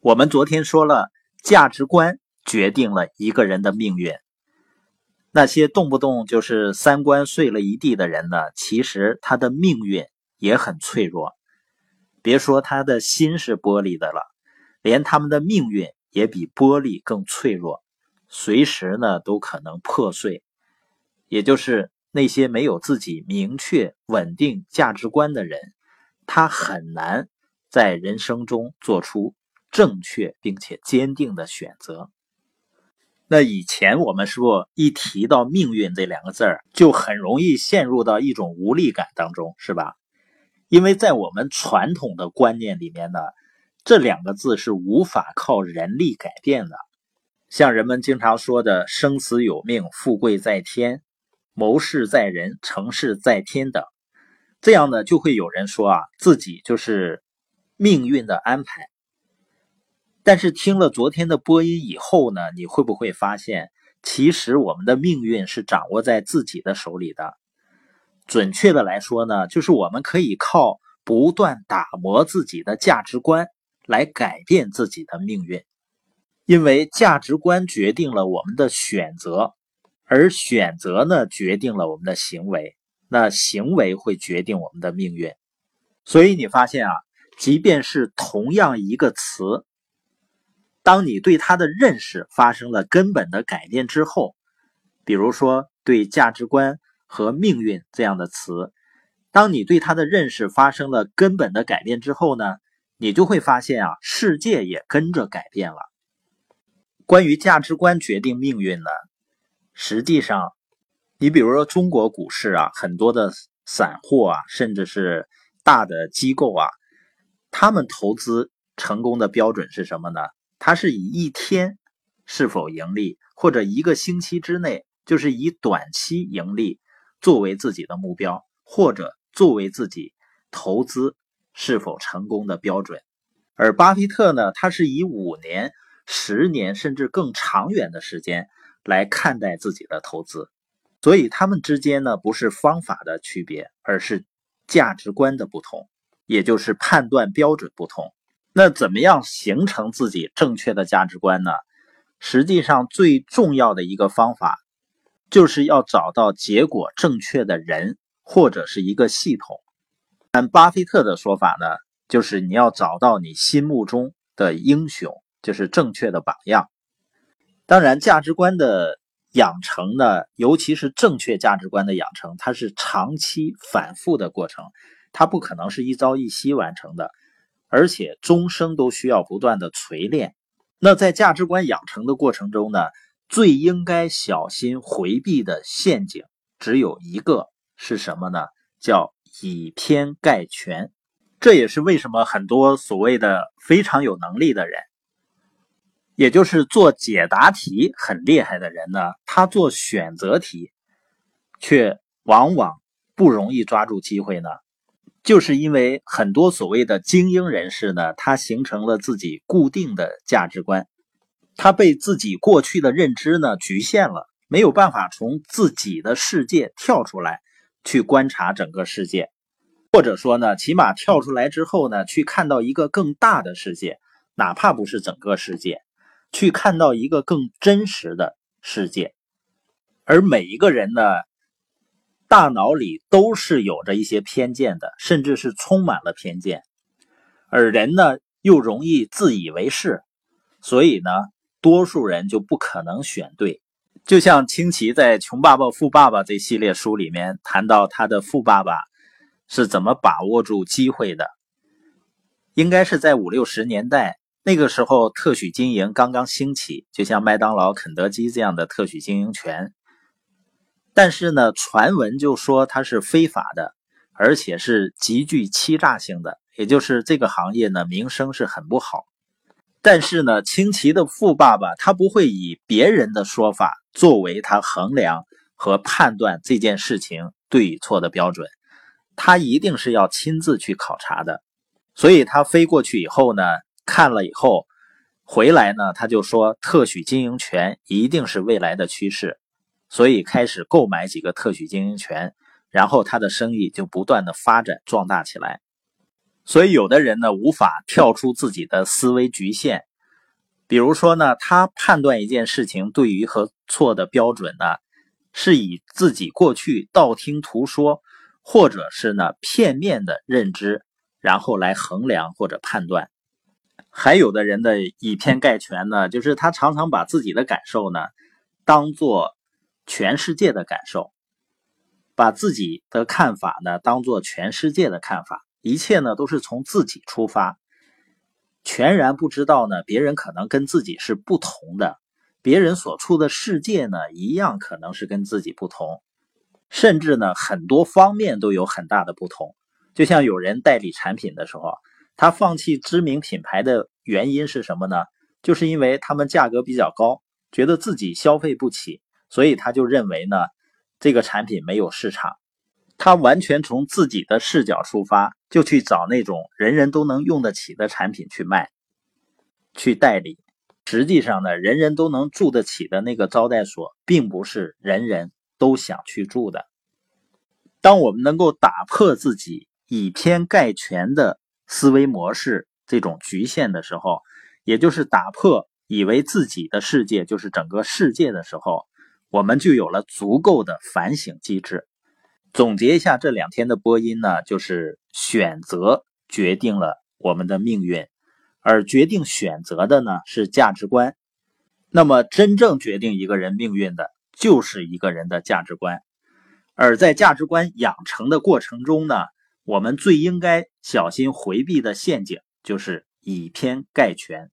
我们昨天说了，价值观决定了一个人的命运。那些动不动就是三观碎了一地的人呢，其实他的命运也很脆弱。别说他的心是玻璃的了，连他们的命运也比玻璃更脆弱，随时呢都可能破碎。也就是那些没有自己明确稳定价值观的人，他很难在人生中做出。正确并且坚定的选择。那以前我们说，一提到命运这两个字儿，就很容易陷入到一种无力感当中，是吧？因为在我们传统的观念里面呢，这两个字是无法靠人力改变的。像人们经常说的“生死有命，富贵在天，谋事在人，成事在天”等，这样呢，就会有人说啊，自己就是命运的安排。但是听了昨天的播音以后呢，你会不会发现，其实我们的命运是掌握在自己的手里的。准确的来说呢，就是我们可以靠不断打磨自己的价值观来改变自己的命运。因为价值观决定了我们的选择，而选择呢决定了我们的行为，那行为会决定我们的命运。所以你发现啊，即便是同样一个词。当你对他的认识发生了根本的改变之后，比如说对价值观和命运这样的词，当你对他的认识发生了根本的改变之后呢，你就会发现啊，世界也跟着改变了。关于价值观决定命运呢，实际上，你比如说中国股市啊，很多的散户啊，甚至是大的机构啊，他们投资成功的标准是什么呢？它是以一天是否盈利，或者一个星期之内，就是以短期盈利作为自己的目标，或者作为自己投资是否成功的标准。而巴菲特呢，他是以五年、十年甚至更长远的时间来看待自己的投资。所以他们之间呢，不是方法的区别，而是价值观的不同，也就是判断标准不同。那怎么样形成自己正确的价值观呢？实际上最重要的一个方法，就是要找到结果正确的人或者是一个系统。按巴菲特的说法呢，就是你要找到你心目中的英雄，就是正确的榜样。当然，价值观的养成呢，尤其是正确价值观的养成，它是长期反复的过程，它不可能是一朝一夕完成的。而且终生都需要不断的锤炼。那在价值观养成的过程中呢，最应该小心回避的陷阱只有一个，是什么呢？叫以偏概全。这也是为什么很多所谓的非常有能力的人，也就是做解答题很厉害的人呢，他做选择题却往往不容易抓住机会呢？就是因为很多所谓的精英人士呢，他形成了自己固定的价值观，他被自己过去的认知呢局限了，没有办法从自己的世界跳出来去观察整个世界，或者说呢，起码跳出来之后呢，去看到一个更大的世界，哪怕不是整个世界，去看到一个更真实的世界，而每一个人呢。大脑里都是有着一些偏见的，甚至是充满了偏见，而人呢又容易自以为是，所以呢，多数人就不可能选对。就像清奇在《穷爸爸富爸爸》这系列书里面谈到他的富爸爸是怎么把握住机会的，应该是在五六十年代，那个时候特许经营刚刚兴起，就像麦当劳、肯德基这样的特许经营权。但是呢，传闻就说它是非法的，而且是极具欺诈性的，也就是这个行业呢名声是很不好。但是呢，清奇的富爸爸他不会以别人的说法作为他衡量和判断这件事情对与错的标准，他一定是要亲自去考察的。所以他飞过去以后呢，看了以后回来呢，他就说特许经营权一定是未来的趋势。所以开始购买几个特许经营权，然后他的生意就不断的发展壮大起来。所以有的人呢无法跳出自己的思维局限，比如说呢，他判断一件事情对于和错的标准呢，是以自己过去道听途说，或者是呢片面的认知，然后来衡量或者判断。还有的人的以偏概全呢，就是他常常把自己的感受呢，当做全世界的感受，把自己的看法呢，当做全世界的看法，一切呢都是从自己出发。全然不知道呢，别人可能跟自己是不同的，别人所处的世界呢，一样可能是跟自己不同，甚至呢，很多方面都有很大的不同。就像有人代理产品的时候，他放弃知名品牌的原因是什么呢？就是因为他们价格比较高，觉得自己消费不起，所以他就认为呢，这个产品没有市场。他完全从自己的视角出发，就去找那种人人都能用得起的产品去卖、去代理。实际上呢，人人都能住得起的那个招待所，并不是人人都想去住的。当我们能够打破自己以偏概全的思维模式这种局限的时候，也就是打破以为自己的世界就是整个世界的时候，我们就有了足够的反省机制。总结一下这两天的播音呢，就是选择决定了我们的命运，而决定选择的呢是价值观。那么真正决定一个人命运的，就是一个人的价值观。而在价值观养成的过程中呢，我们最应该小心回避的陷阱就是以偏概全。